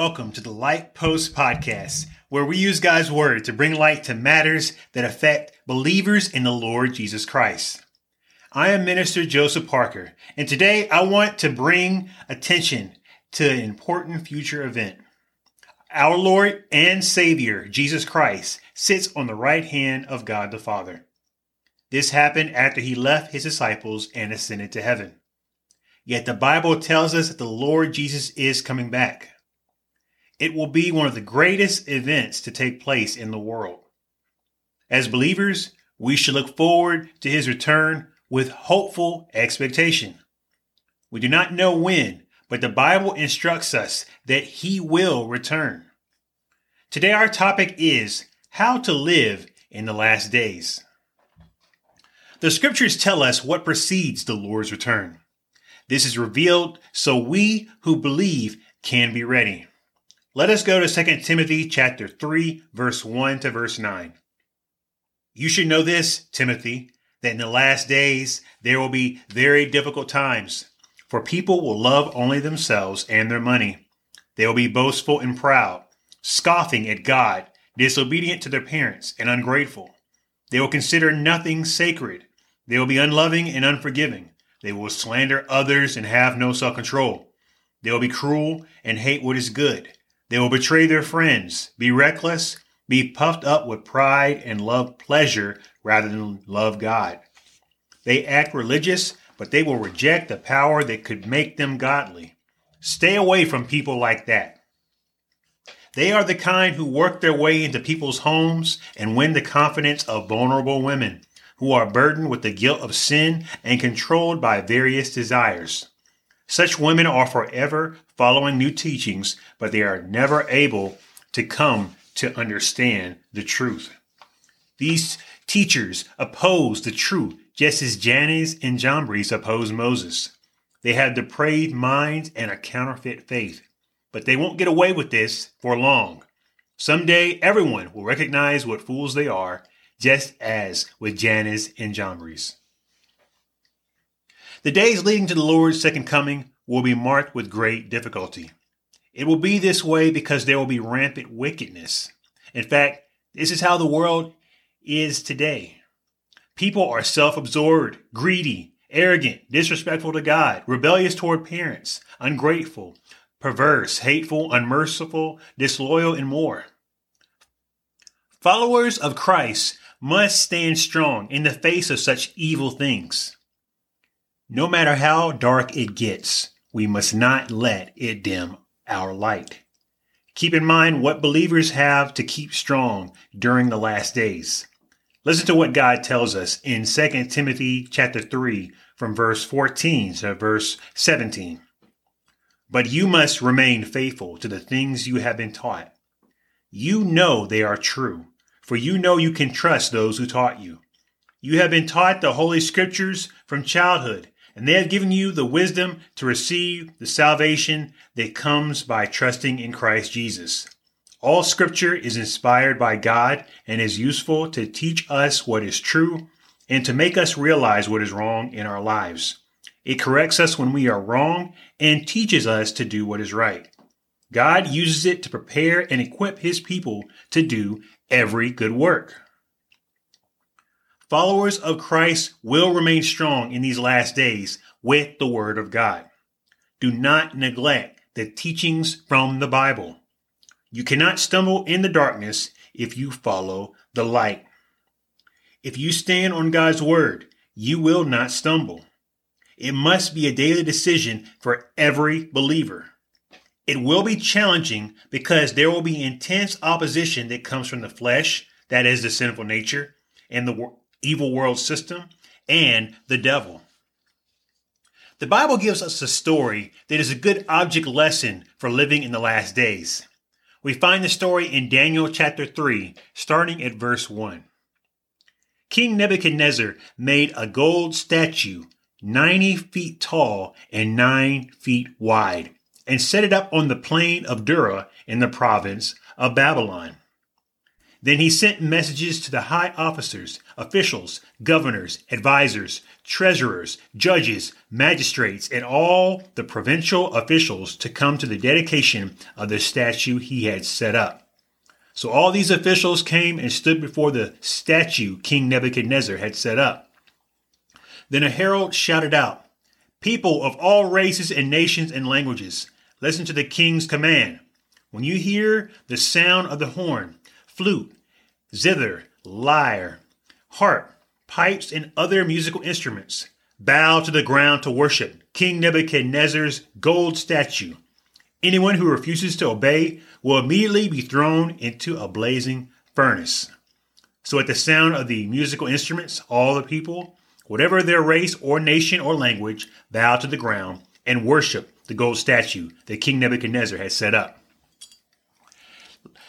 Welcome to the Light Post Podcast, where we use God's Word to bring light to matters that affect believers in the Lord Jesus Christ. I am Minister Joseph Parker, and today I want to bring attention to an important future event. Our Lord and Savior, Jesus Christ, sits on the right hand of God the Father. This happened after he left his disciples and ascended to heaven. Yet the Bible tells us that the Lord Jesus is coming back. It will be one of the greatest events to take place in the world. As believers, we should look forward to his return with hopeful expectation. We do not know when, but the Bible instructs us that he will return. Today, our topic is how to live in the last days. The scriptures tell us what precedes the Lord's return. This is revealed so we who believe can be ready. Let us go to 2 Timothy chapter 3 verse 1 to verse 9. You should know this, Timothy, that in the last days there will be very difficult times, for people will love only themselves and their money. They will be boastful and proud, scoffing at God, disobedient to their parents, and ungrateful. They will consider nothing sacred. They will be unloving and unforgiving. They will slander others and have no self control. They will be cruel and hate what is good. They will betray their friends, be reckless, be puffed up with pride, and love pleasure rather than love God. They act religious, but they will reject the power that could make them godly. Stay away from people like that. They are the kind who work their way into people's homes and win the confidence of vulnerable women who are burdened with the guilt of sin and controlled by various desires. Such women are forever following new teachings, but they are never able to come to understand the truth. These teachers oppose the truth just as Jannes and Jambres oppose Moses. They have depraved minds and a counterfeit faith, but they won't get away with this for long. Someday everyone will recognize what fools they are, just as with Jannes and Jambres. The days leading to the Lord's second coming will be marked with great difficulty. It will be this way because there will be rampant wickedness. In fact, this is how the world is today. People are self absorbed, greedy, arrogant, disrespectful to God, rebellious toward parents, ungrateful, perverse, hateful, unmerciful, disloyal, and more. Followers of Christ must stand strong in the face of such evil things. No matter how dark it gets, we must not let it dim our light. Keep in mind what believers have to keep strong during the last days. Listen to what God tells us in 2 Timothy chapter 3 from verse 14 to verse 17. But you must remain faithful to the things you have been taught. You know they are true, for you know you can trust those who taught you. You have been taught the Holy Scriptures from childhood and they have given you the wisdom to receive the salvation that comes by trusting in Christ Jesus. All scripture is inspired by God and is useful to teach us what is true and to make us realize what is wrong in our lives. It corrects us when we are wrong and teaches us to do what is right. God uses it to prepare and equip his people to do every good work. Followers of Christ will remain strong in these last days with the Word of God. Do not neglect the teachings from the Bible. You cannot stumble in the darkness if you follow the light. If you stand on God's Word, you will not stumble. It must be a daily decision for every believer. It will be challenging because there will be intense opposition that comes from the flesh, that is the sinful nature, and the evil world system, and the devil. The Bible gives us a story that is a good object lesson for living in the last days. We find the story in Daniel chapter 3, starting at verse 1. King Nebuchadnezzar made a gold statue 90 feet tall and 9 feet wide and set it up on the plain of Dura in the province of Babylon. Then he sent messages to the high officers, officials, governors, advisers, treasurers, judges, magistrates, and all the provincial officials to come to the dedication of the statue he had set up. So all these officials came and stood before the statue King Nebuchadnezzar had set up. Then a herald shouted out, People of all races and nations and languages, listen to the king's command. When you hear the sound of the horn, flute, zither, lyre, harp, pipes, and other musical instruments. Bow to the ground to worship King Nebuchadnezzar's gold statue. Anyone who refuses to obey will immediately be thrown into a blazing furnace. So, at the sound of the musical instruments, all the people, whatever their race or nation or language, bow to the ground and worship the gold statue that King Nebuchadnezzar had set up.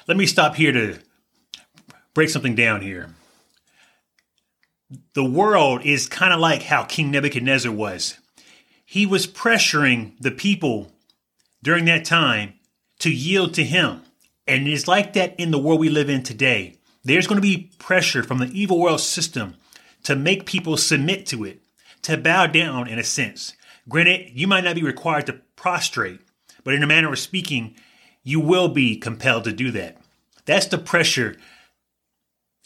Let me stop here to break something down here. The world is kind of like how King Nebuchadnezzar was. He was pressuring the people during that time to yield to him. And it's like that in the world we live in today. There's going to be pressure from the evil world system to make people submit to it, to bow down in a sense. Granted, you might not be required to prostrate, but in a manner of speaking, you will be compelled to do that. That's the pressure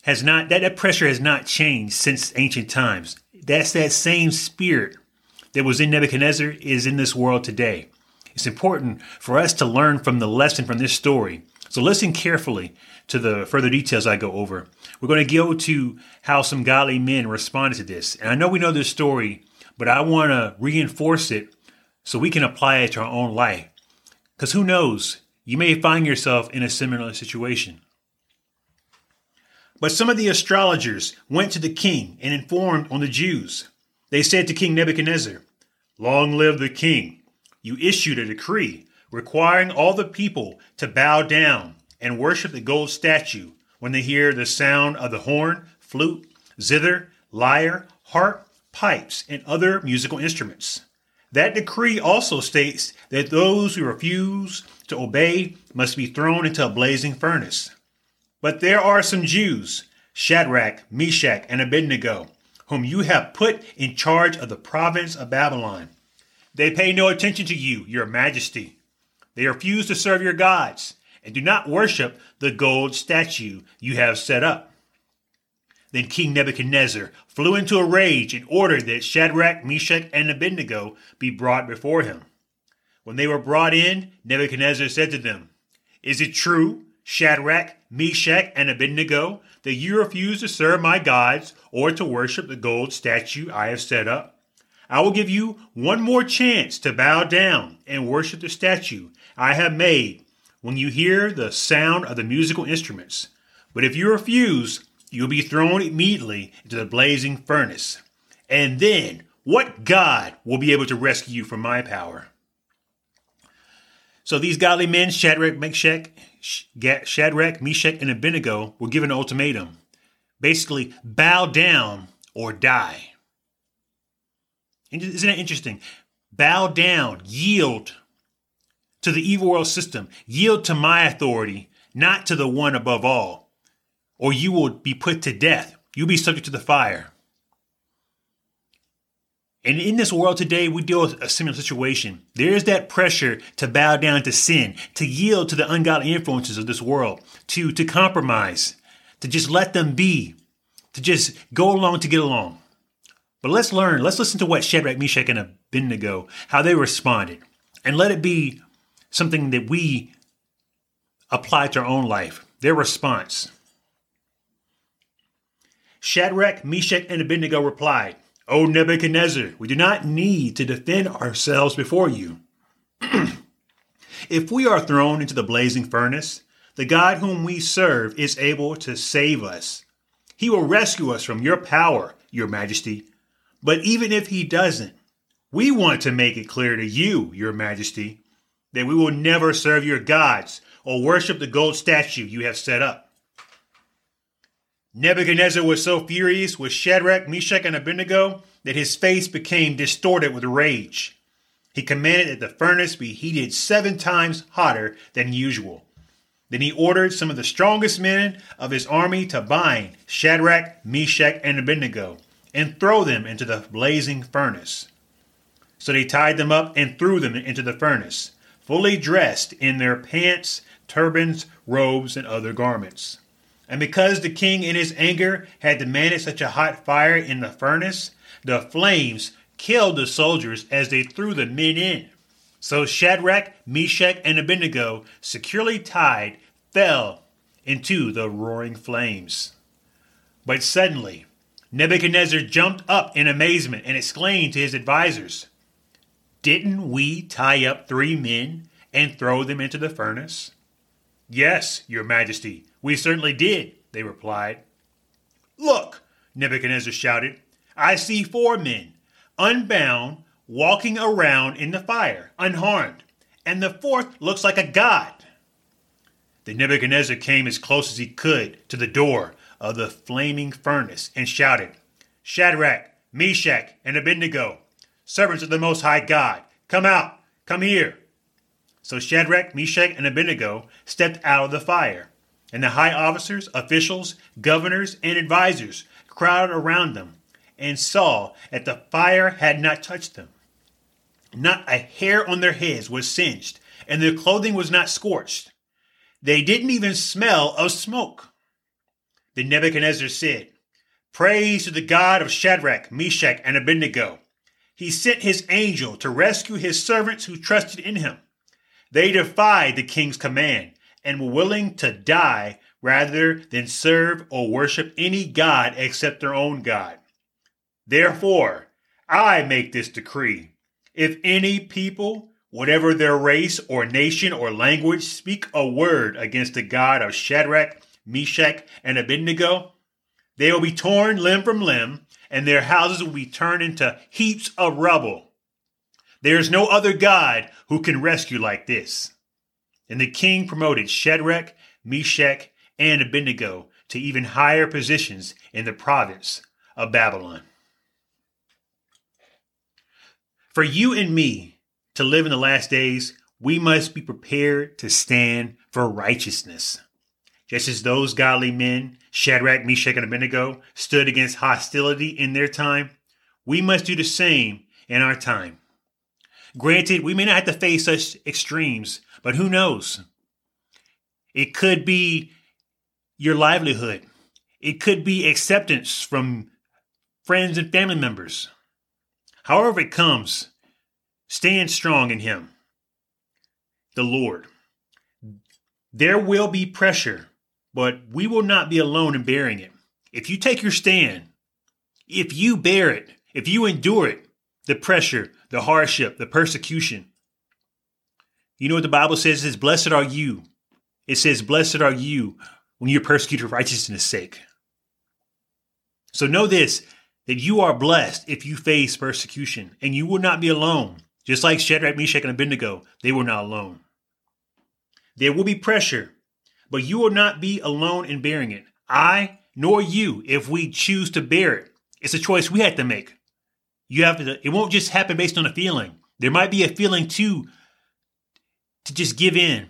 has not that, that pressure has not changed since ancient times. That's that same spirit that was in Nebuchadnezzar is in this world today. It's important for us to learn from the lesson from this story. So listen carefully to the further details I go over. We're going to go to how some godly men responded to this. And I know we know this story, but I want to reinforce it so we can apply it to our own life. Because who knows, you may find yourself in a similar situation. But some of the astrologers went to the king and informed on the Jews. They said to King Nebuchadnezzar, Long live the king! You issued a decree requiring all the people to bow down and worship the gold statue when they hear the sound of the horn, flute, zither, lyre, harp, pipes, and other musical instruments. That decree also states that those who refuse to obey must be thrown into a blazing furnace. But there are some Jews, Shadrach, Meshach, and Abednego, whom you have put in charge of the province of Babylon. They pay no attention to you, your majesty. They refuse to serve your gods and do not worship the gold statue you have set up. Then King Nebuchadnezzar flew into a rage and ordered that Shadrach, Meshach, and Abednego be brought before him. When they were brought in, Nebuchadnezzar said to them, Is it true Shadrach, Meshach, and Abednego, that you refuse to serve my gods or to worship the gold statue I have set up? I will give you one more chance to bow down and worship the statue I have made when you hear the sound of the musical instruments. But if you refuse, you'll be thrown immediately into the blazing furnace. And then, what God will be able to rescue you from my power? So these godly men, Shadrach, Meshach, Shadrach, Meshach, and Abednego, were given an ultimatum. Basically, bow down or die. Isn't that interesting? Bow down, yield to the evil world system, yield to my authority, not to the one above all, or you will be put to death. You'll be subject to the fire. And in this world today, we deal with a similar situation. There is that pressure to bow down to sin, to yield to the ungodly influences of this world, to, to compromise, to just let them be, to just go along to get along. But let's learn, let's listen to what Shadrach, Meshach, and Abednego, how they responded. And let it be something that we apply to our own life, their response. Shadrach, Meshach, and Abednego replied, O Nebuchadnezzar, we do not need to defend ourselves before you. if we are thrown into the blazing furnace, the God whom we serve is able to save us. He will rescue us from your power, your majesty. But even if he doesn't, we want to make it clear to you, your majesty, that we will never serve your gods or worship the gold statue you have set up. Nebuchadnezzar was so furious with Shadrach, Meshach, and Abednego that his face became distorted with rage. He commanded that the furnace be heated seven times hotter than usual. Then he ordered some of the strongest men of his army to bind Shadrach, Meshach, and Abednego and throw them into the blazing furnace. So they tied them up and threw them into the furnace, fully dressed in their pants, turbans, robes, and other garments. And because the king in his anger had demanded such a hot fire in the furnace, the flames killed the soldiers as they threw the men in. So Shadrach, Meshach, and Abednego, securely tied, fell into the roaring flames. But suddenly, Nebuchadnezzar jumped up in amazement and exclaimed to his advisers, Didn't we tie up three men and throw them into the furnace? Yes, your majesty, we certainly did, they replied. Look, Nebuchadnezzar shouted, I see four men, unbound, walking around in the fire, unharmed, and the fourth looks like a god. Then Nebuchadnezzar came as close as he could to the door of the flaming furnace and shouted, Shadrach, Meshach, and Abednego, servants of the Most High God, come out, come here. So Shadrach, Meshach, and Abednego stepped out of the fire, and the high officers, officials, governors, and advisers crowded around them and saw that the fire had not touched them. Not a hair on their heads was singed, and their clothing was not scorched. They didn't even smell of smoke. Then Nebuchadnezzar said, Praise to the God of Shadrach, Meshach, and Abednego. He sent his angel to rescue his servants who trusted in him. They defied the king's command and were willing to die rather than serve or worship any god except their own God. Therefore, I make this decree. If any people, whatever their race or nation or language, speak a word against the God of Shadrach, Meshach, and Abednego, they will be torn limb from limb, and their houses will be turned into heaps of rubble. There is no other God who can rescue like this. And the king promoted Shadrach, Meshach, and Abednego to even higher positions in the province of Babylon. For you and me to live in the last days, we must be prepared to stand for righteousness. Just as those godly men, Shadrach, Meshach, and Abednego, stood against hostility in their time, we must do the same in our time. Granted, we may not have to face such extremes, but who knows? It could be your livelihood. It could be acceptance from friends and family members. However, it comes, stand strong in Him, the Lord. There will be pressure, but we will not be alone in bearing it. If you take your stand, if you bear it, if you endure it, the pressure, the hardship, the persecution, you know what the Bible says? It says, Blessed are you. It says, Blessed are you when you're persecuted for righteousness' sake. So know this that you are blessed if you face persecution, and you will not be alone. Just like Shadrach, Meshach, and Abednego, they were not alone. There will be pressure, but you will not be alone in bearing it. I nor you, if we choose to bear it. It's a choice we have to make. You have to. It won't just happen based on a feeling. There might be a feeling too to just give in.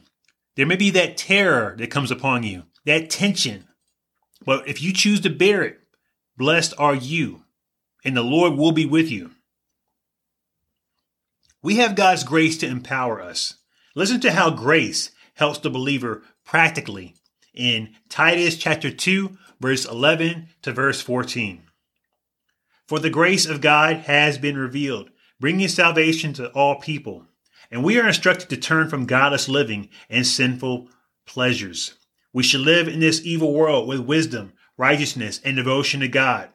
There may be that terror that comes upon you, that tension. But if you choose to bear it, blessed are you and the Lord will be with you. We have God's grace to empower us. Listen to how grace helps the believer practically in Titus chapter 2, verse 11 to verse 14. For the grace of God has been revealed, bringing salvation to all people. And we are instructed to turn from godless living and sinful pleasures. We should live in this evil world with wisdom, righteousness, and devotion to God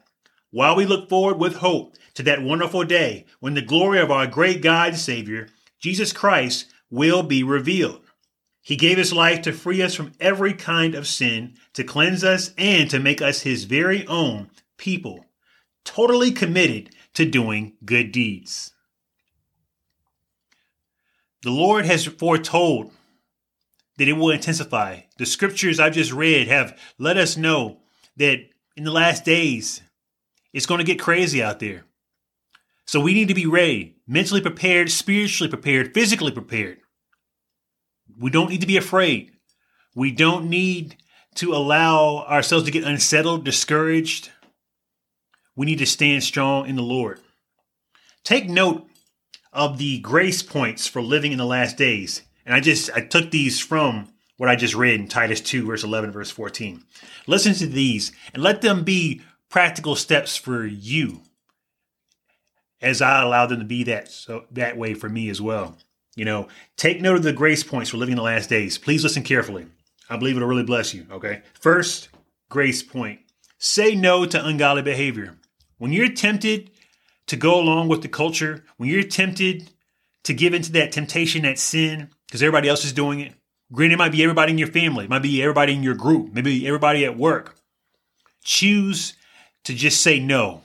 while we look forward with hope to that wonderful day when the glory of our great God and Savior, Jesus Christ, will be revealed. He gave his life to free us from every kind of sin, to cleanse us, and to make us his very own people, totally committed to doing good deeds. The Lord has foretold that it will intensify. The scriptures I've just read have let us know that in the last days, it's going to get crazy out there. So we need to be ready, mentally prepared, spiritually prepared, physically prepared. We don't need to be afraid. We don't need to allow ourselves to get unsettled, discouraged. We need to stand strong in the Lord. Take note of the grace points for living in the last days. And I just I took these from what I just read in Titus 2 verse 11 verse 14. Listen to these and let them be practical steps for you as I allow them to be that so that way for me as well. You know, take note of the grace points for living in the last days. Please listen carefully. I believe it'll really bless you, okay? First, grace point. Say no to ungodly behavior. When you're tempted to go along with the culture, when you're tempted to give into that temptation, that sin, because everybody else is doing it, granted, it might be everybody in your family, it might be everybody in your group, maybe everybody at work. Choose to just say no.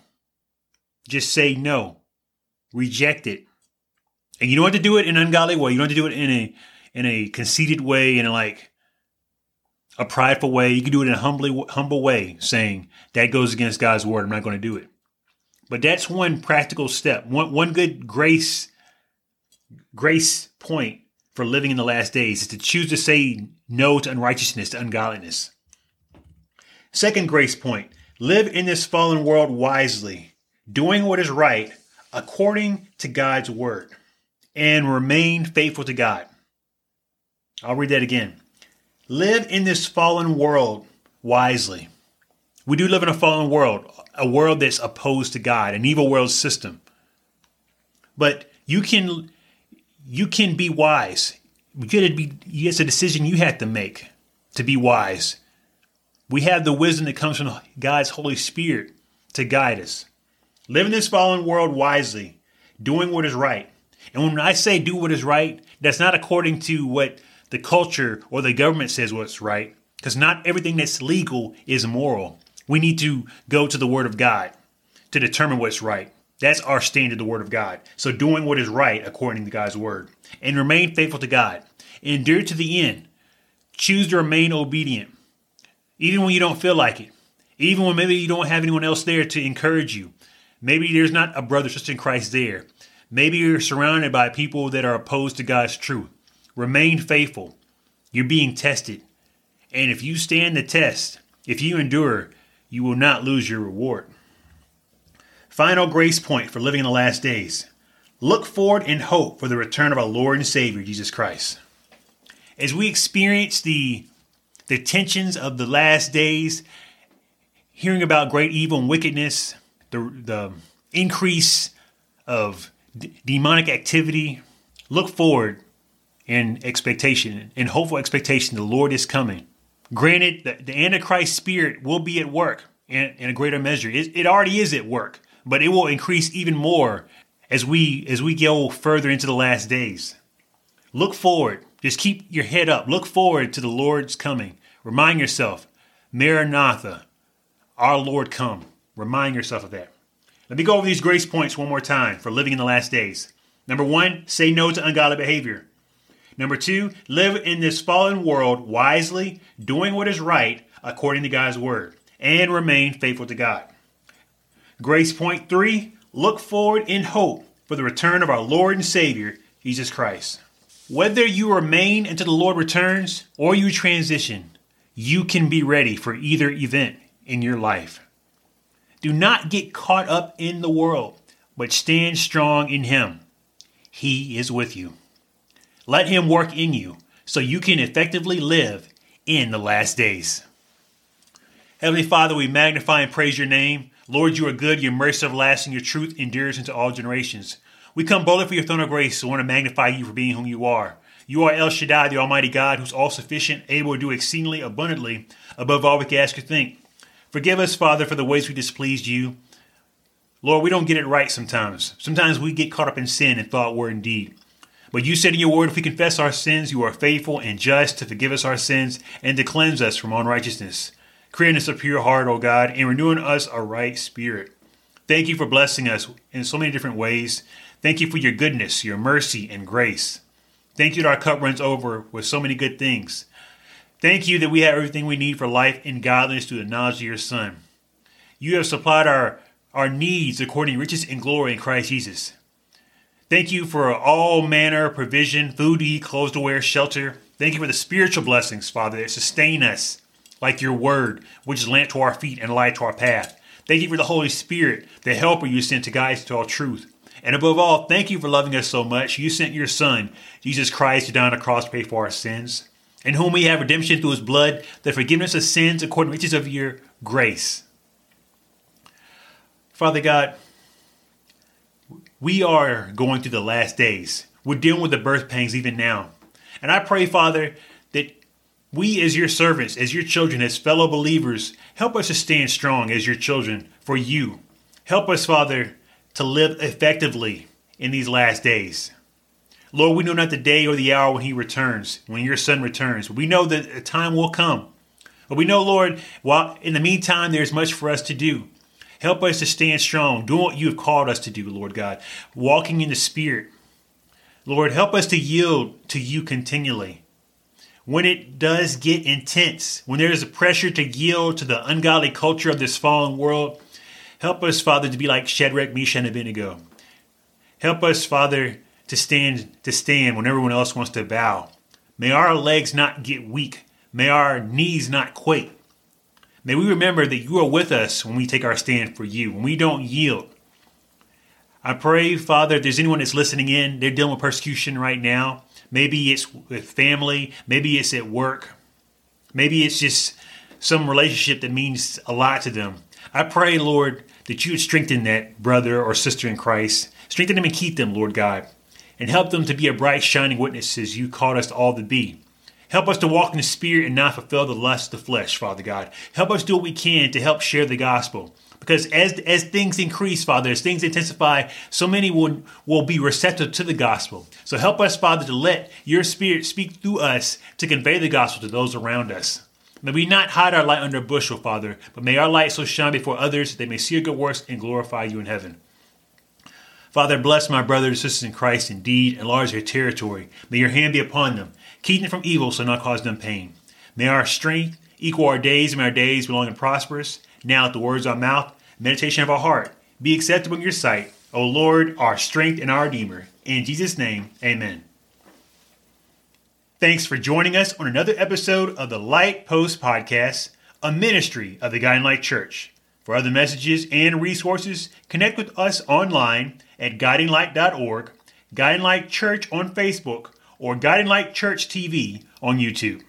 Just say no. Reject it. And you don't have to do it in an ungodly way. You don't have to do it in a in a conceited way, in a like a prideful way. You can do it in a humbly humble way, saying that goes against God's word. I'm not going to do it. But that's one practical step. One one good grace grace point for living in the last days is to choose to say no to unrighteousness, to ungodliness. Second grace point, live in this fallen world wisely, doing what is right according to God's word, and remain faithful to God. I'll read that again. Live in this fallen world wisely. We do live in a fallen world a world that's opposed to God, an evil world system. But you can you can be wise. You gotta be it's a decision you have to make to be wise. We have the wisdom that comes from God's Holy Spirit to guide us. Live in this fallen world wisely, doing what is right. And when I say do what is right, that's not according to what the culture or the government says what's right, because not everything that's legal is moral. We need to go to the Word of God to determine what's right. That's our standard, the Word of God. So doing what is right according to God's Word. And remain faithful to God. Endure to the end. Choose to remain obedient. Even when you don't feel like it. Even when maybe you don't have anyone else there to encourage you. Maybe there's not a brother, sister in Christ there. Maybe you're surrounded by people that are opposed to God's truth. Remain faithful. You're being tested. And if you stand the test, if you endure, you will not lose your reward. Final grace point for living in the last days. Look forward in hope for the return of our Lord and Savior, Jesus Christ. As we experience the, the tensions of the last days, hearing about great evil and wickedness, the, the increase of d- demonic activity, look forward in expectation, in hopeful expectation the Lord is coming. Granted, the, the Antichrist spirit will be at work in, in a greater measure. It, it already is at work, but it will increase even more as we as we go further into the last days. Look forward. Just keep your head up. Look forward to the Lord's coming. Remind yourself, Maranatha, our Lord come. Remind yourself of that. Let me go over these grace points one more time for living in the last days. Number one, say no to ungodly behavior. Number two, live in this fallen world wisely, doing what is right according to God's word, and remain faithful to God. Grace point three, look forward in hope for the return of our Lord and Savior, Jesus Christ. Whether you remain until the Lord returns or you transition, you can be ready for either event in your life. Do not get caught up in the world, but stand strong in Him. He is with you. Let Him work in you so you can effectively live in the last days. Heavenly Father, we magnify and praise your name. Lord, you are good, your mercy everlasting, your truth endures into all generations. We come boldly for your throne of grace and want to magnify you for being whom you are. You are El Shaddai, the Almighty God, who's all sufficient, able to do exceedingly abundantly above all we can ask or think. Forgive us, Father, for the ways we displeased you. Lord, we don't get it right sometimes. Sometimes we get caught up in sin in thought, word, and deed. But you said in your word, if we confess our sins, you are faithful and just to forgive us our sins and to cleanse us from unrighteousness. Creating us a pure heart, O God, and renewing us a right spirit. Thank you for blessing us in so many different ways. Thank you for your goodness, your mercy, and grace. Thank you that our cup runs over with so many good things. Thank you that we have everything we need for life and godliness through the knowledge of your Son. You have supplied our, our needs according to riches and glory in Christ Jesus. Thank you for all manner of provision, food to eat, clothes to wear, shelter. Thank you for the spiritual blessings, Father, that sustain us, like your word, which is lamp to our feet and light to our path. Thank you for the Holy Spirit, the helper you sent to guide us to all truth. And above all, thank you for loving us so much. You sent your Son, Jesus Christ, to die on the cross to pay for our sins, in whom we have redemption through his blood, the forgiveness of sins according to the riches of your grace. Father God, we are going through the last days. We're dealing with the birth pangs even now. And I pray, Father, that we, as your servants, as your children, as fellow believers, help us to stand strong as your children for you. Help us, Father, to live effectively in these last days. Lord, we know not the day or the hour when He returns, when your Son returns. We know that a time will come. But we know, Lord, while in the meantime, there's much for us to do. Help us to stand strong, doing what you have called us to do, Lord God, walking in the Spirit. Lord, help us to yield to you continually. When it does get intense, when there is a pressure to yield to the ungodly culture of this fallen world, help us, Father, to be like Shadrach, Meshach, and Abednego. Help us, Father, to stand to stand when everyone else wants to bow. May our legs not get weak. May our knees not quake. May we remember that you are with us when we take our stand for you, when we don't yield. I pray, Father, if there's anyone that's listening in, they're dealing with persecution right now. Maybe it's with family, maybe it's at work, maybe it's just some relationship that means a lot to them. I pray, Lord, that you would strengthen that brother or sister in Christ. Strengthen them and keep them, Lord God, and help them to be a bright, shining witness as you called us all to be. Help us to walk in the Spirit and not fulfill the lusts of the flesh, Father God. Help us do what we can to help share the gospel. Because as, as things increase, Father, as things intensify, so many will, will be receptive to the gospel. So help us, Father, to let your Spirit speak through us to convey the gospel to those around us. May we not hide our light under a bushel, Father, but may our light so shine before others that they may see your good works and glorify you in heaven. Father, bless my brothers and sisters in Christ indeed, enlarge their territory. May your hand be upon them. Keep them from evil so not cause them pain. May our strength equal our days, and may our days be long and prosperous. Now, at the words of our mouth, meditation of our heart, be acceptable in your sight, O Lord, our strength and our Redeemer. In Jesus' name, amen. Thanks for joining us on another episode of the Light Post Podcast, a ministry of the Guiding Light Church. For other messages and resources, connect with us online at guidinglight.org, Guiding Light Church on Facebook, or Guiding Light Church TV on YouTube.